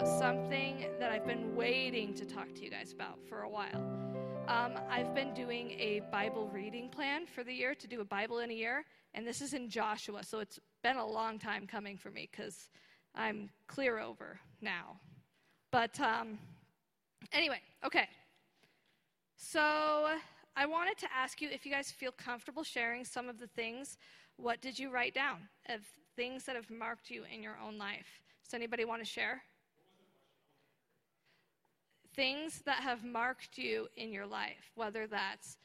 about something that I've been waiting to talk to you guys about for a while. Um, I've been doing a Bible reading plan for the year to do a Bible in a year, and this is in Joshua, so it's been a long time coming for me because I'm clear over now. But um, anyway, okay. So I wanted to ask you if you guys feel comfortable sharing some of the things. What did you write down of things that have marked you in your own life? Does anybody want to share? Things that have marked you in your life, whether that's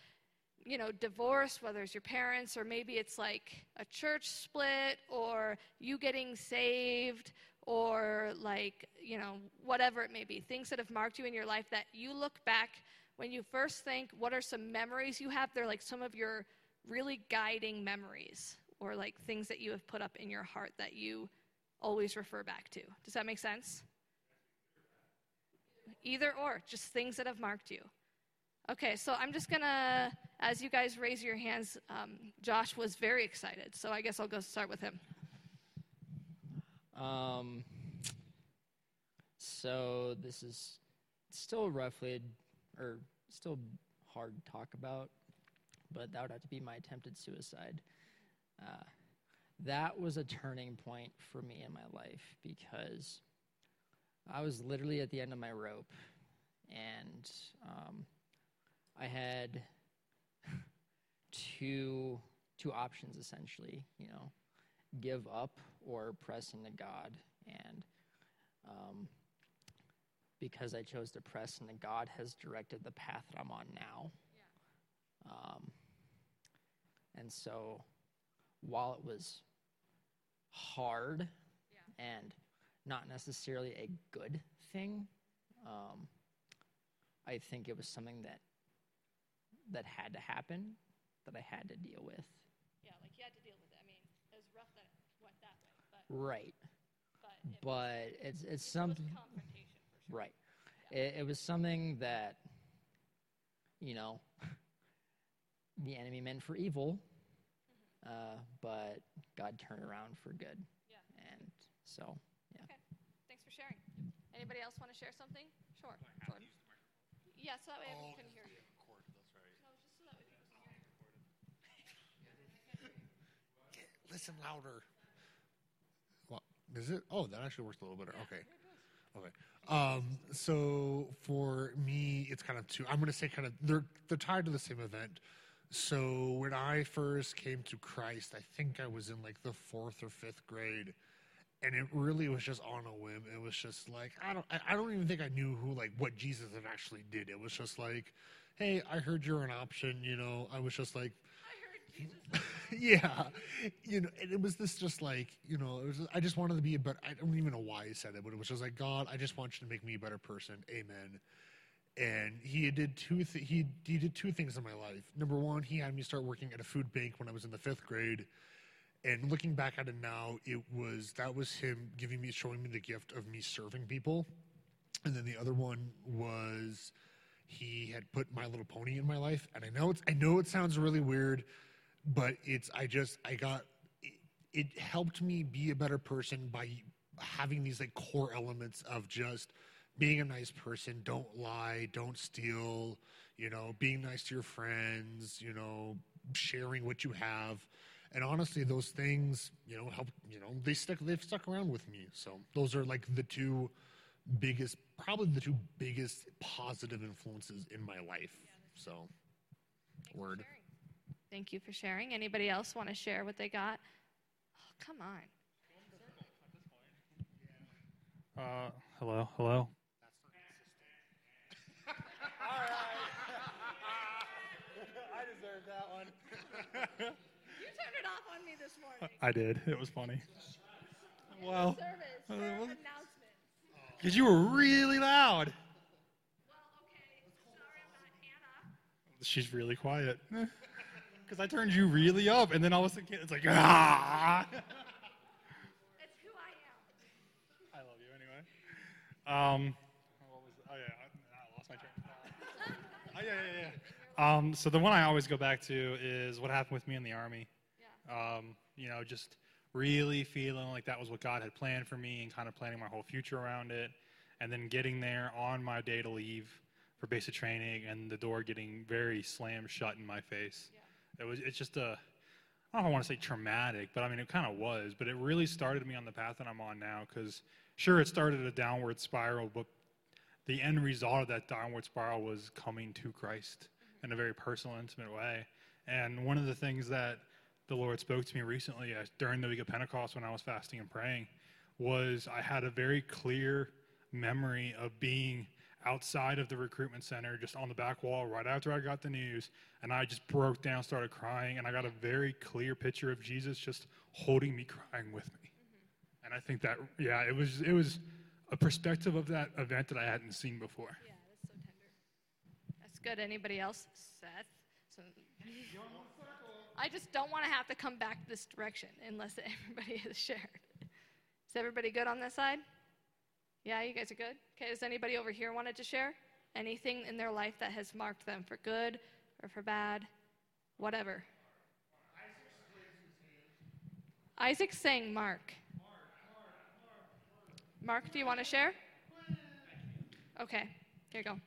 you know, divorce, whether it's your parents, or maybe it's like a church split, or you getting saved, or like, you know, whatever it may be. Things that have marked you in your life that you look back when you first think, what are some memories you have? They're like some of your really guiding memories, or like things that you have put up in your heart that you always refer back to. Does that make sense? Either or, just things that have marked you. Okay, so I'm just gonna, as you guys raise your hands, um, Josh was very excited, so I guess I'll go start with him. Um, so this is still roughly, or still hard to talk about, but that would have to be my attempted suicide. Uh, that was a turning point for me in my life because I was literally at the end of my rope, and um, I had two two options essentially. You know, give up or press into God, and um, because I chose to press into God, has directed the path that I'm on now. Yeah. Um, and so, while it was hard yeah. and not necessarily a good thing, um, I think it was something that that had to happen, that I had to deal with. Yeah, like you had to deal with it. I mean, it was rough that it went that way, but right. But, it but was, it's it's something. confrontation for sure. Right. Yeah. It, it was something that, you know, the enemy meant for evil, mm-hmm. uh, but God turned around for good. Yeah. And so, yeah. Okay. Thanks for sharing. Anybody else want to share something? Sure. Yeah, so that way oh, can hear you. listen louder. What is it? Oh, that actually works a little better. Okay. Okay. Um, so for me, it's kind of two. I'm going to say kind of they're they're tied to the same event. So when I first came to Christ, I think I was in like the fourth or fifth grade, and it really was just on a whim. It was just like I don't I don't even think I knew who like what Jesus had actually did. It was just like, hey, I heard you're an option. You know, I was just like, yeah, you know, and it was this just like you know, it was. I just wanted to be a better. I don't even know why he said it, but it was just like God. I just want you to make me a better person. Amen. And he did two. Th- he he did two things in my life. Number one, he had me start working at a food bank when I was in the fifth grade. And looking back at it now, it was that was him giving me, showing me the gift of me serving people. And then the other one was he had put My Little Pony in my life. And I know it's I know it sounds really weird but it's I just I got it, it helped me be a better person by having these like core elements of just being a nice person, don't lie, don't steal, you know, being nice to your friends, you know, sharing what you have. And honestly, those things, you know, help, you know, they stuck, they've stuck around with me. So those are like the two biggest, probably the two biggest positive influences in my life. So, word. Thank you for sharing. Anybody else want to share what they got? Oh, come on. Uh, hello, hello. All right. I deserve that one. you turned it off on me this morning. I did. It was funny. Well, service, because you were really loud. Well, okay. Sorry about Hannah. She's really quiet because I turned you really up, and then all of a sudden it's like ah. It's who I am. I love you anyway. Um, what was, oh yeah, I, I lost my train. oh yeah, yeah, yeah. Um, so the one I always go back to is what happened with me in the army. Yeah. Um, you know, just really feeling like that was what God had planned for me, and kind of planning my whole future around it. and then getting there on my day to leave for basic training and the door getting very slammed shut in my face. It was it's just a I don't know if I want to say traumatic, but I mean it kind of was. But it really started me on the path that I'm on now because sure it started a downward spiral, but the end result of that downward spiral was coming to Christ in a very personal, intimate way. And one of the things that the Lord spoke to me recently uh, during the week of Pentecost when I was fasting and praying was I had a very clear memory of being outside of the recruitment center, just on the back wall, right after I got the news. And I just broke down, started crying, and I got a very clear picture of Jesus just holding me, crying with me. And I think that, yeah, it was, it was a perspective of that event that I hadn't seen before. Yeah, that's so tender. That's good. Anybody else? Seth? So, I just don't want to have to come back this direction unless everybody has shared. Is everybody good on this side? Yeah, you guys are good? Okay, does anybody over here wanted to share? Anything in their life that has marked them for good or for bad? Whatever. Isaac's saying Mark. Mark, do you want to share? Okay, here you go.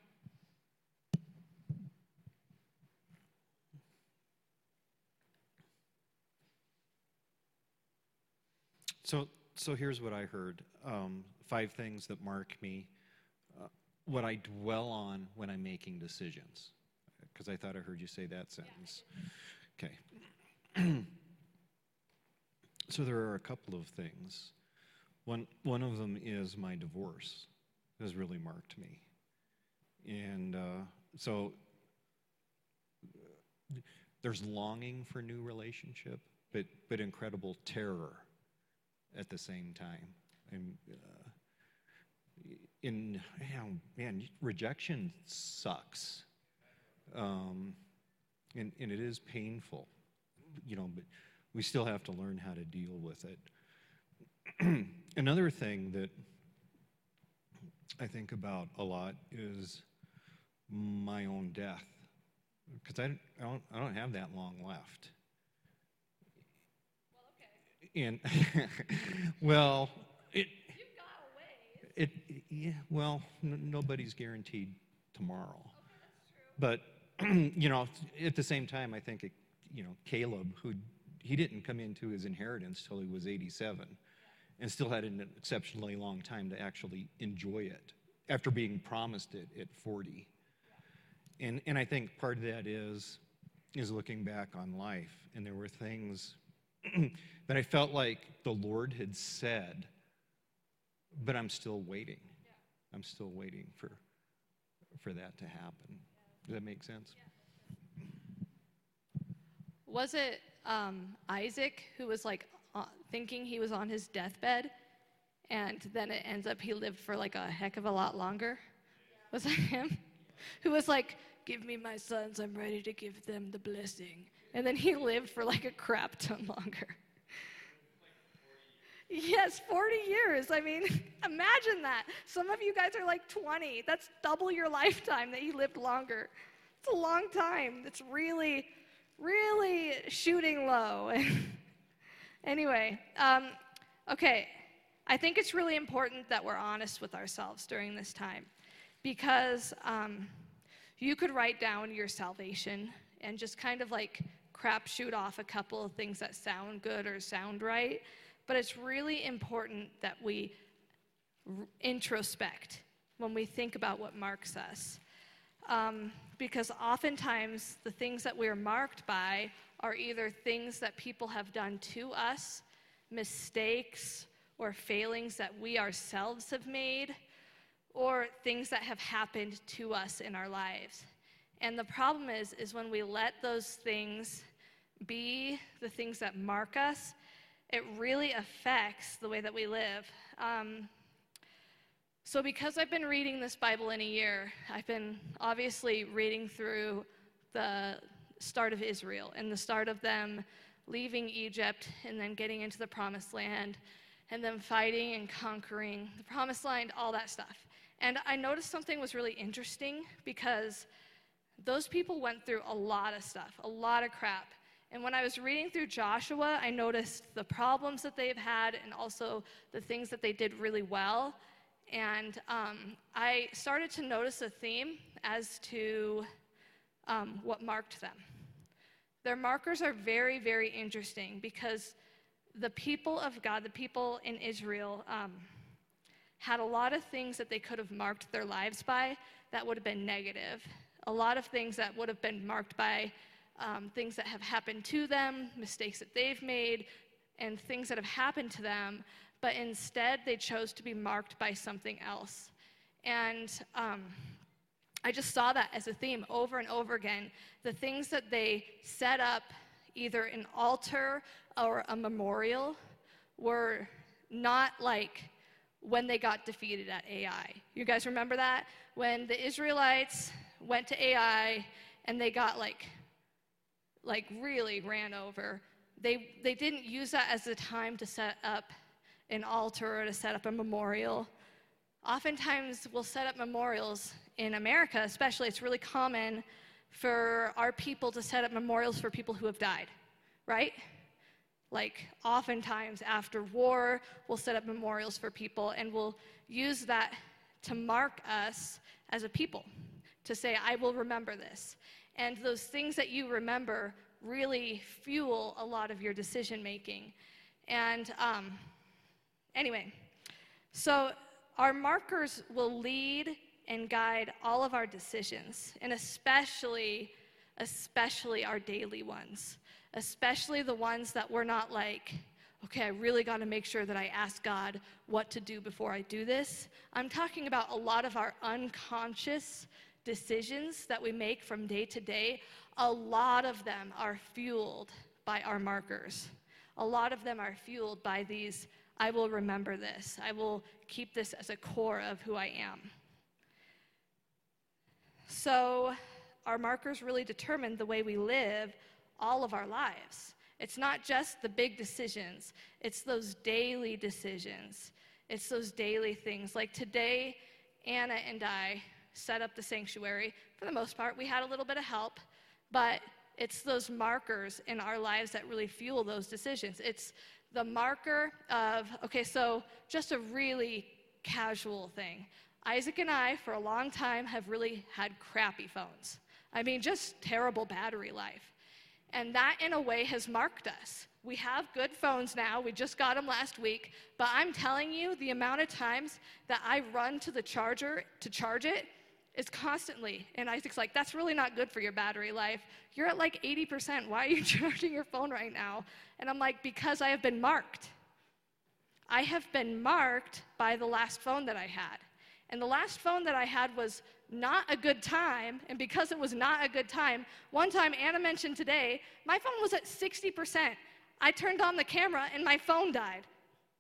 So, so here's what I heard um, five things that mark me, uh, what I dwell on when I'm making decisions. Because I thought I heard you say that sentence. Okay. so there are a couple of things. One, one of them is my divorce has really marked me. And uh, so there's longing for new relationship, but, but incredible terror at the same time. And uh, in man, rejection sucks, um, and and it is painful, you know. But we still have to learn how to deal with it. Another thing that I think about a lot is my own death, because I, I don't I don't have that long left and well, it, it, yeah, well, n- nobody's guaranteed tomorrow. But, you know, at the same time, I think, it, you know, Caleb, who he didn't come into his inheritance till he was 87 and still had an exceptionally long time to actually enjoy it after being promised it at 40. And, and I think part of that is, is looking back on life. And there were things that I felt like the Lord had said, but I'm still waiting. I'm still waiting for, for that to happen. Does that make sense? Was it um, Isaac who was like uh, thinking he was on his deathbed, and then it ends up he lived for like a heck of a lot longer? Was that him? Who was like, "Give me my sons, I'm ready to give them the blessing," and then he lived for like a crap ton longer. Yes, 40 years. I mean, imagine that. Some of you guys are like 20. That's double your lifetime that you lived longer. It's a long time. It's really, really shooting low. anyway, um, okay. I think it's really important that we're honest with ourselves during this time because um, you could write down your salvation and just kind of like crap shoot off a couple of things that sound good or sound right but it's really important that we introspect when we think about what marks us. Um, because oftentimes the things that we're marked by are either things that people have done to us, mistakes or failings that we ourselves have made, or things that have happened to us in our lives. And the problem is, is when we let those things be the things that mark us, it really affects the way that we live. Um, so, because I've been reading this Bible in a year, I've been obviously reading through the start of Israel and the start of them leaving Egypt and then getting into the promised land and then fighting and conquering the promised land, all that stuff. And I noticed something was really interesting because those people went through a lot of stuff, a lot of crap. And when I was reading through Joshua, I noticed the problems that they've had and also the things that they did really well. and um, I started to notice a theme as to um, what marked them. Their markers are very, very interesting because the people of God, the people in Israel, um, had a lot of things that they could have marked their lives by that would have been negative. A lot of things that would have been marked by um, things that have happened to them, mistakes that they've made, and things that have happened to them. But instead, they chose to be marked by something else. And um, I just saw that as a theme over and over again. The things that they set up, either an altar or a memorial, were not like when they got defeated at Ai. You guys remember that? When the Israelites went to Ai and they got like like really ran over. They they didn't use that as a time to set up an altar or to set up a memorial. Oftentimes we'll set up memorials in America, especially it's really common for our people to set up memorials for people who have died, right? Like, oftentimes after war, we'll set up memorials for people and we'll use that to mark us as a people, to say, I will remember this. And those things that you remember really fuel a lot of your decision making. And um, anyway, so our markers will lead and guide all of our decisions, and especially, especially our daily ones especially the ones that we're not like, okay, I really got to make sure that I ask God what to do before I do this. I'm talking about a lot of our unconscious decisions that we make from day to day. A lot of them are fueled by our markers. A lot of them are fueled by these I will remember this. I will keep this as a core of who I am. So, our markers really determine the way we live all of our lives. It's not just the big decisions, it's those daily decisions. It's those daily things. Like today, Anna and I set up the sanctuary. For the most part, we had a little bit of help, but it's those markers in our lives that really fuel those decisions. It's the marker of, okay, so just a really casual thing. Isaac and I, for a long time, have really had crappy phones. I mean, just terrible battery life. And that, in a way, has marked us. We have good phones now. We just got them last week. But I'm telling you, the amount of times that I run to the charger to charge it is constantly. And Isaac's like, that's really not good for your battery life. You're at like 80%. Why are you charging your phone right now? And I'm like, because I have been marked. I have been marked by the last phone that I had. And the last phone that I had was not a good time, and because it was not a good time, one time Anna mentioned today, my phone was at 60%. I turned on the camera and my phone died.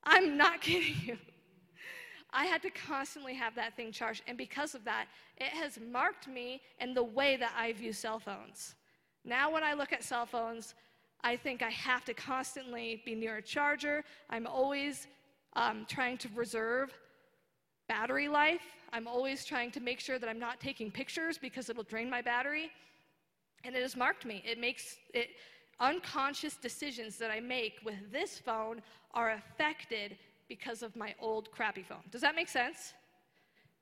I'm not kidding you. I had to constantly have that thing charged, and because of that, it has marked me in the way that I view cell phones. Now, when I look at cell phones, I think I have to constantly be near a charger. I'm always um, trying to reserve battery life. I'm always trying to make sure that I'm not taking pictures because it'll drain my battery. And it has marked me. It makes it unconscious decisions that I make with this phone are affected because of my old crappy phone. Does that make sense?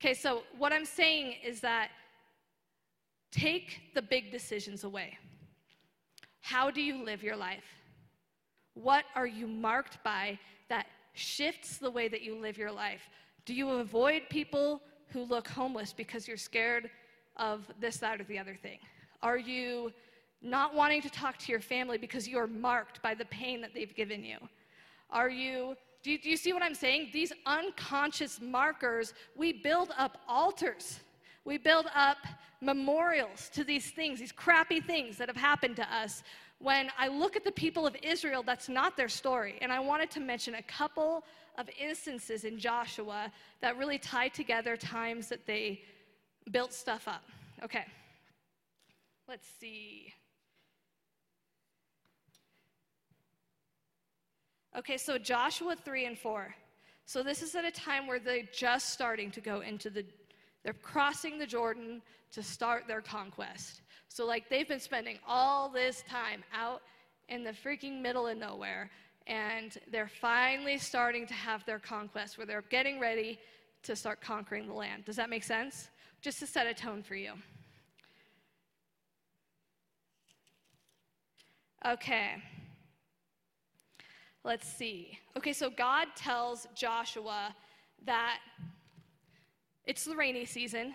Okay, so what I'm saying is that take the big decisions away. How do you live your life? What are you marked by that shifts the way that you live your life? Do you avoid people who look homeless because you're scared of this, that, or the other thing? Are you not wanting to talk to your family because you are marked by the pain that they've given you? Are you, do you, do you see what I'm saying? These unconscious markers, we build up altars. We build up memorials to these things, these crappy things that have happened to us. When I look at the people of Israel, that's not their story. And I wanted to mention a couple of instances in Joshua that really tie together times that they built stuff up. Okay, let's see. Okay, so Joshua 3 and 4. So this is at a time where they're just starting to go into the, they're crossing the Jordan to start their conquest. So, like, they've been spending all this time out in the freaking middle of nowhere and they're finally starting to have their conquest where they're getting ready to start conquering the land. Does that make sense? Just to set a tone for you. Okay. Let's see. Okay, so God tells Joshua that it's the rainy season,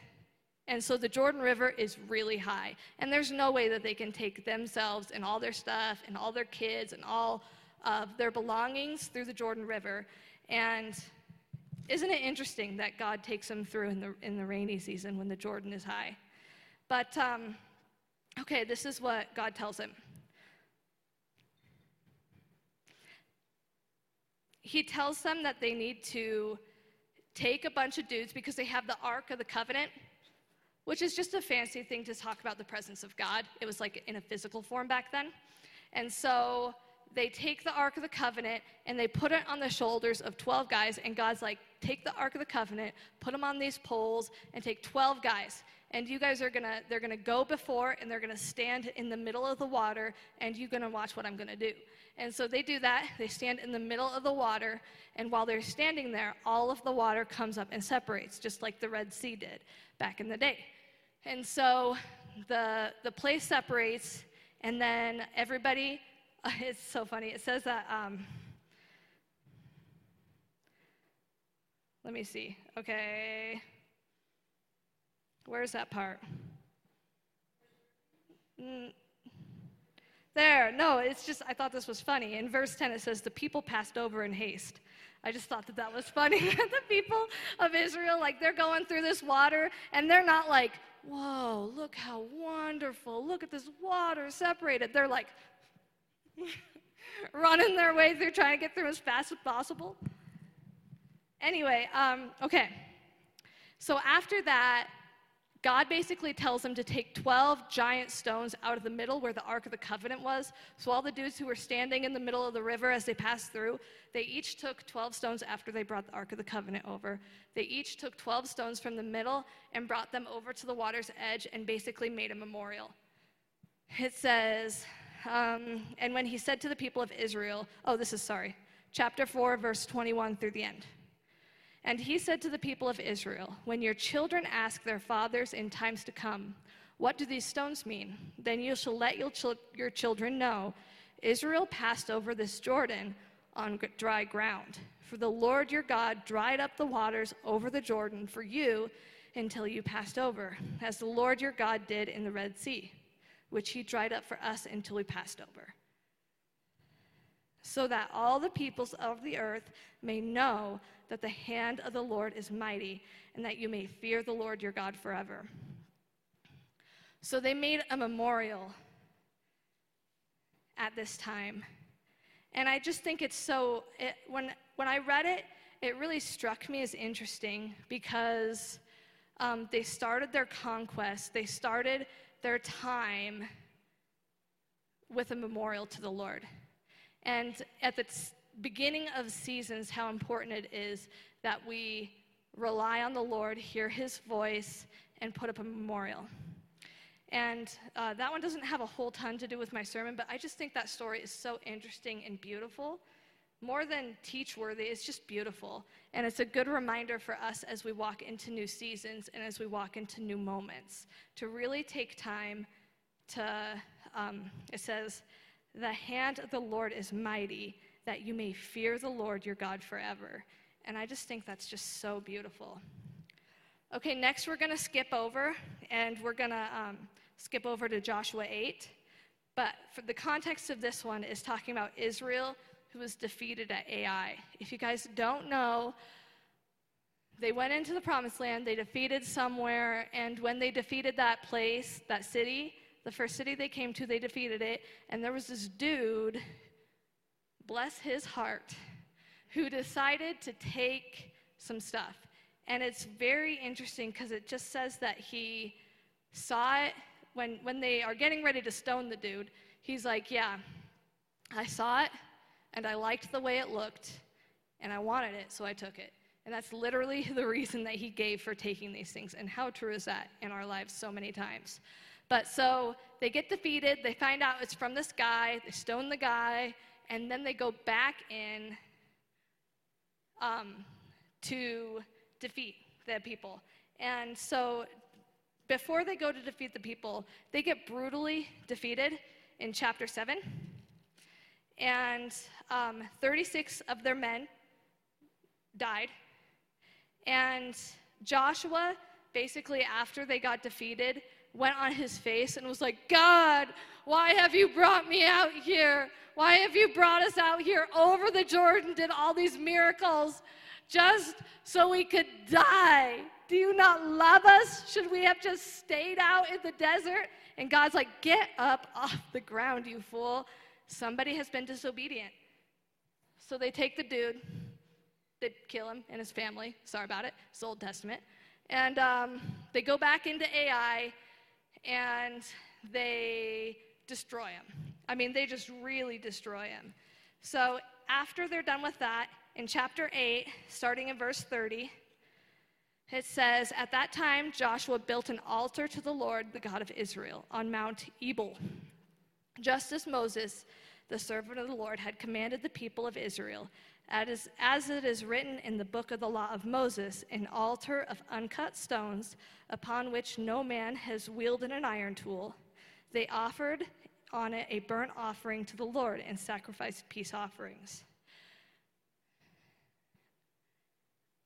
and so the Jordan River is really high. And there's no way that they can take themselves and all their stuff and all their kids and all of their belongings through the Jordan River. And isn't it interesting that God takes them through in the, in the rainy season when the Jordan is high? But, um, okay, this is what God tells him. He tells them that they need to take a bunch of dudes because they have the Ark of the Covenant, which is just a fancy thing to talk about the presence of God. It was like in a physical form back then. And so they take the Ark of the Covenant and they put it on the shoulders of 12 guys. And God's like, take the Ark of the Covenant, put them on these poles, and take 12 guys. And you guys are gonna, they're gonna go before and they're gonna stand in the middle of the water, and you're gonna watch what I'm gonna do. And so they do that. They stand in the middle of the water, and while they're standing there, all of the water comes up and separates, just like the Red Sea did back in the day. And so the, the place separates, and then everybody it's so funny. It says that. Um, let me see. Okay. Where's that part? Mm. There, no, it's just, I thought this was funny. In verse 10, it says, The people passed over in haste. I just thought that that was funny. the people of Israel, like, they're going through this water, and they're not like, Whoa, look how wonderful. Look at this water separated. They're like, running their way through trying to get through as fast as possible. Anyway, um, okay. So after that, God basically tells them to take 12 giant stones out of the middle where the Ark of the Covenant was. So all the dudes who were standing in the middle of the river as they passed through, they each took 12 stones after they brought the Ark of the Covenant over. They each took 12 stones from the middle and brought them over to the water's edge and basically made a memorial. It says, um, and when he said to the people of Israel, oh, this is sorry, chapter 4, verse 21 through the end. And he said to the people of Israel, When your children ask their fathers in times to come, What do these stones mean? Then you shall let your, your children know Israel passed over this Jordan on dry ground. For the Lord your God dried up the waters over the Jordan for you until you passed over, as the Lord your God did in the Red Sea which he dried up for us until we passed over. So that all the peoples of the earth may know that the hand of the Lord is mighty, and that you may fear the Lord your God forever. So they made a memorial at this time. And I just think it's so, it, when, when I read it, it really struck me as interesting because um, they started their conquest, they started their time with a memorial to the Lord. And at the beginning of seasons, how important it is that we rely on the Lord, hear his voice, and put up a memorial. And uh, that one doesn't have a whole ton to do with my sermon, but I just think that story is so interesting and beautiful. More than teach worthy, it's just beautiful. And it's a good reminder for us as we walk into new seasons and as we walk into new moments to really take time to, um, it says, the hand of the Lord is mighty, that you may fear the Lord your God forever. And I just think that's just so beautiful. Okay, next we're going to skip over, and we're going to um, skip over to Joshua 8. But the context of this one is talking about Israel who was defeated at Ai. If you guys don't know, they went into the promised land, they defeated somewhere, and when they defeated that place, that city, the first city they came to, they defeated it, and there was this dude, bless his heart, who decided to take some stuff. And it's very interesting because it just says that he saw it when, when they are getting ready to stone the dude. He's like, Yeah, I saw it and I liked the way it looked, and I wanted it, so I took it. And that's literally the reason that he gave for taking these things. And how true is that in our lives so many times? But so they get defeated, they find out it's from this guy, they stone the guy, and then they go back in um, to defeat the people. And so before they go to defeat the people, they get brutally defeated in chapter 7. And um, 36 of their men died. And Joshua, basically, after they got defeated, went on his face and was like, God, why have you brought me out here? Why have you brought us out here over the Jordan, did all these miracles just so we could die? Do you not love us? Should we have just stayed out in the desert? And God's like, Get up off the ground, you fool. Somebody has been disobedient. So they take the dude, they kill him and his family. Sorry about it, it's Old Testament. And um, they go back into Ai and they destroy him. I mean, they just really destroy him. So after they're done with that, in chapter 8, starting in verse 30, it says, At that time, Joshua built an altar to the Lord, the God of Israel, on Mount Ebal, just as Moses, the servant of the Lord, had commanded the people of Israel. As, as it is written in the book of the law of Moses, an altar of uncut stones upon which no man has wielded an iron tool. They offered on it a burnt offering to the Lord and sacrificed peace offerings.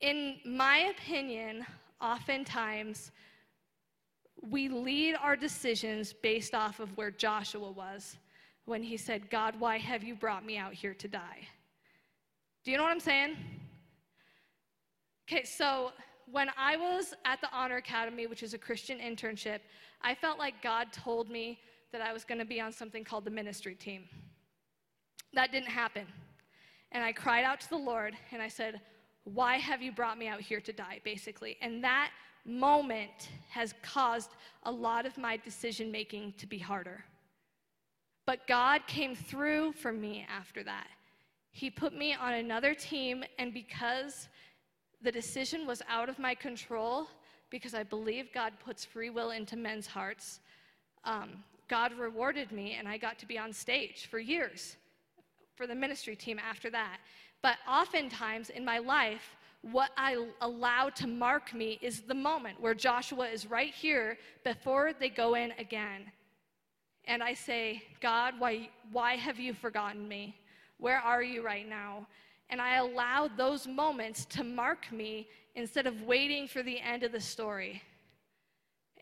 In my opinion, oftentimes we lead our decisions based off of where Joshua was when he said, God, why have you brought me out here to die? Do you know what I'm saying? Okay, so when I was at the Honor Academy, which is a Christian internship, I felt like God told me that I was going to be on something called the ministry team. That didn't happen. And I cried out to the Lord and I said, why have you brought me out here to die, basically? And that moment has caused a lot of my decision making to be harder. But God came through for me after that. He put me on another team, and because the decision was out of my control, because I believe God puts free will into men's hearts, um, God rewarded me, and I got to be on stage for years for the ministry team after that. But oftentimes in my life, what I allow to mark me is the moment where Joshua is right here before they go in again. And I say, God, why, why have you forgotten me? Where are you right now? And I allow those moments to mark me instead of waiting for the end of the story.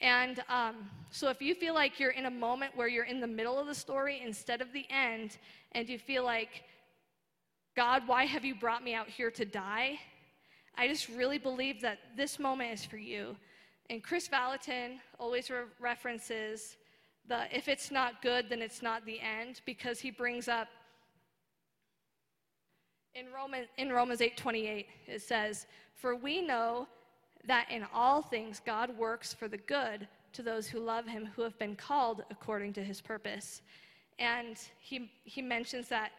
And um, so, if you feel like you're in a moment where you're in the middle of the story instead of the end, and you feel like God, why have you brought me out here to die? I just really believe that this moment is for you. And Chris Valentin always re- references the if it's not good, then it's not the end, because he brings up in Romans, in Romans 8 28, it says, For we know that in all things God works for the good to those who love him, who have been called according to his purpose. And he, he mentions that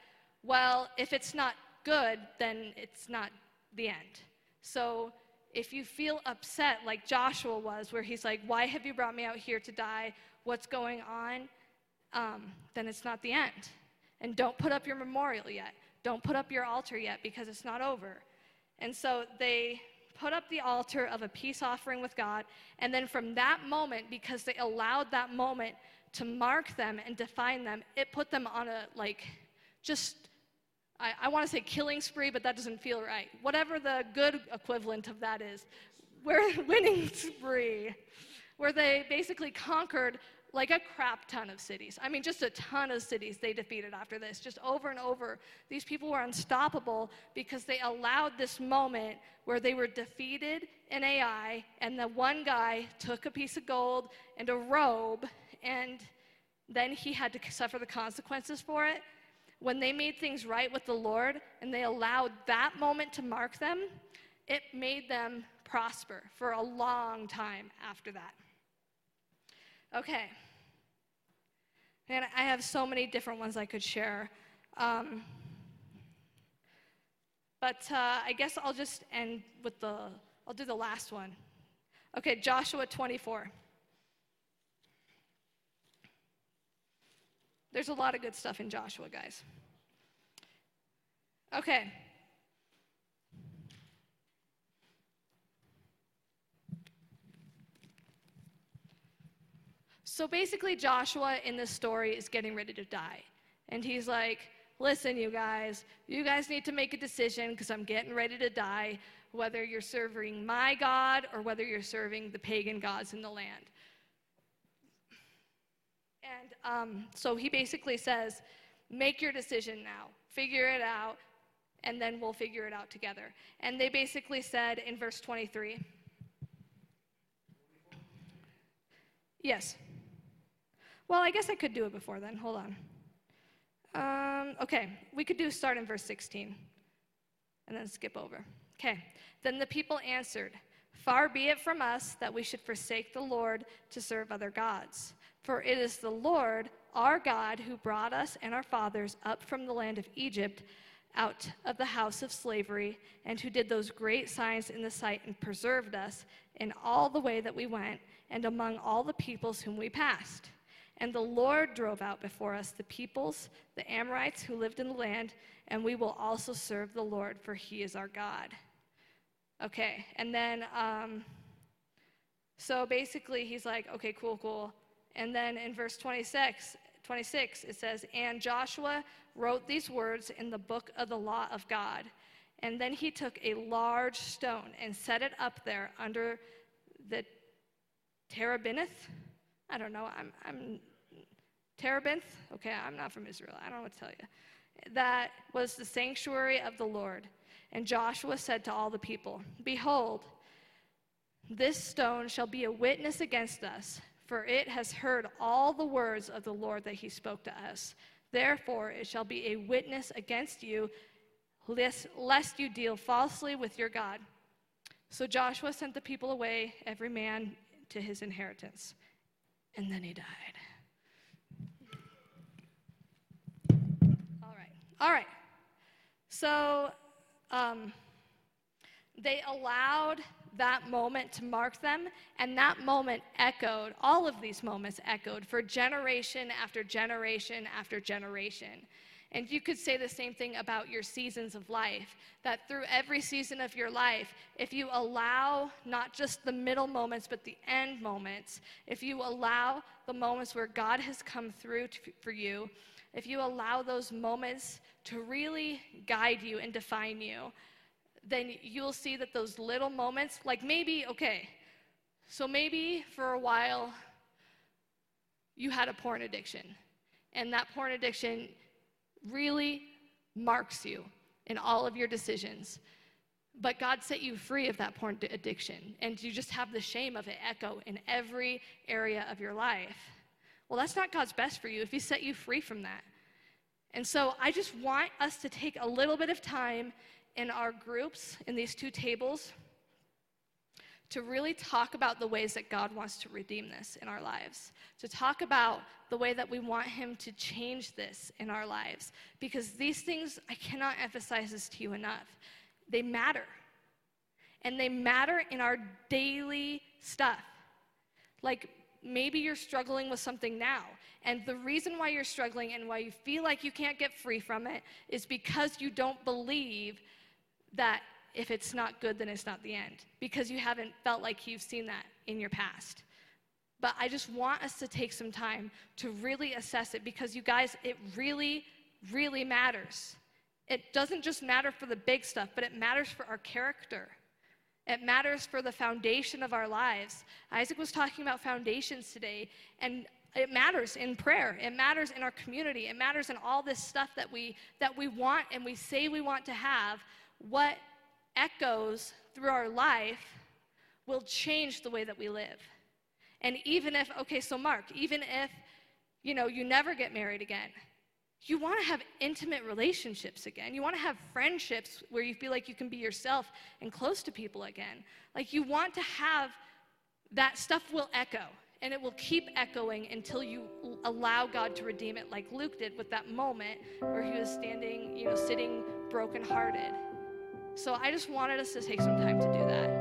well, if it's not good, then it's not the end. So if you feel upset like Joshua was, where he's like, Why have you brought me out here to die? What's going on? Um, then it's not the end. And don't put up your memorial yet. Don't put up your altar yet because it's not over. And so they put up the altar of a peace offering with God. And then from that moment, because they allowed that moment to mark them and define them, it put them on a like just I, I want to say killing spree, but that doesn't feel right. Whatever the good equivalent of that is, we're winning spree, where they basically conquered like a crap ton of cities. I mean, just a ton of cities they defeated after this, just over and over. These people were unstoppable because they allowed this moment where they were defeated in Ai, and the one guy took a piece of gold and a robe, and then he had to suffer the consequences for it when they made things right with the Lord and they allowed that moment to mark them, it made them prosper for a long time after that. Okay. And I have so many different ones I could share. Um, but uh, I guess I'll just end with the, I'll do the last one. Okay, Joshua 24. There's a lot of good stuff in Joshua, guys. Okay. So basically, Joshua in this story is getting ready to die. And he's like, Listen, you guys, you guys need to make a decision because I'm getting ready to die, whether you're serving my God or whether you're serving the pagan gods in the land. And um, so he basically says, Make your decision now, figure it out, and then we'll figure it out together. And they basically said in verse 23 Yes. Well, I guess I could do it before then. Hold on. Um, okay, we could do start in verse 16 and then skip over. Okay, then the people answered, Far be it from us that we should forsake the Lord to serve other gods. For it is the Lord, our God, who brought us and our fathers up from the land of Egypt, out of the house of slavery, and who did those great signs in the sight and preserved us in all the way that we went and among all the peoples whom we passed. And the Lord drove out before us the peoples, the Amorites who lived in the land, and we will also serve the Lord, for he is our God. Okay, and then, um, so basically he's like, okay, cool, cool. And then in verse 26, 26, it says, And Joshua wrote these words in the book of the law of God. And then he took a large stone and set it up there under the Terebinth. I don't know. I'm, I'm Terebinth. Okay, I'm not from Israel. I don't know what to tell you. That was the sanctuary of the Lord. And Joshua said to all the people, Behold, this stone shall be a witness against us, for it has heard all the words of the Lord that he spoke to us. Therefore, it shall be a witness against you, lest, lest you deal falsely with your God. So Joshua sent the people away, every man to his inheritance. And then he died. All right. All right. So um, they allowed that moment to mark them, and that moment echoed, all of these moments echoed for generation after generation after generation. And you could say the same thing about your seasons of life that through every season of your life, if you allow not just the middle moments, but the end moments, if you allow the moments where God has come through to, for you, if you allow those moments to really guide you and define you, then you'll see that those little moments, like maybe, okay, so maybe for a while you had a porn addiction, and that porn addiction really marks you in all of your decisions. But God set you free of that porn addiction, and you just have the shame of it echo in every area of your life. Well, that's not God's best for you if He set you free from that. And so I just want us to take a little bit of time in our groups, in these two tables, to really talk about the ways that God wants to redeem this in our lives, to talk about the way that we want Him to change this in our lives. Because these things, I cannot emphasize this to you enough, they matter. And they matter in our daily stuff. Like maybe you're struggling with something now. And the reason why you're struggling and why you feel like you can't get free from it is because you don't believe that if it's not good, then it's not the end, because you haven't felt like you've seen that in your past. But I just want us to take some time to really assess it because you guys, it really, really matters. It doesn't just matter for the big stuff, but it matters for our character. It matters for the foundation of our lives. Isaac was talking about foundations today, and it matters in prayer. It matters in our community. It matters in all this stuff that we that we want and we say we want to have. What echoes through our life will change the way that we live. And even if, okay, so Mark, even if, you know, you never get married again, you want to have intimate relationships again. You want to have friendships where you feel like you can be yourself and close to people again. Like you want to have that stuff will echo and it will keep echoing until you allow God to redeem it, like Luke did with that moment where he was standing, you know, sitting brokenhearted. So I just wanted us to take some time to do that.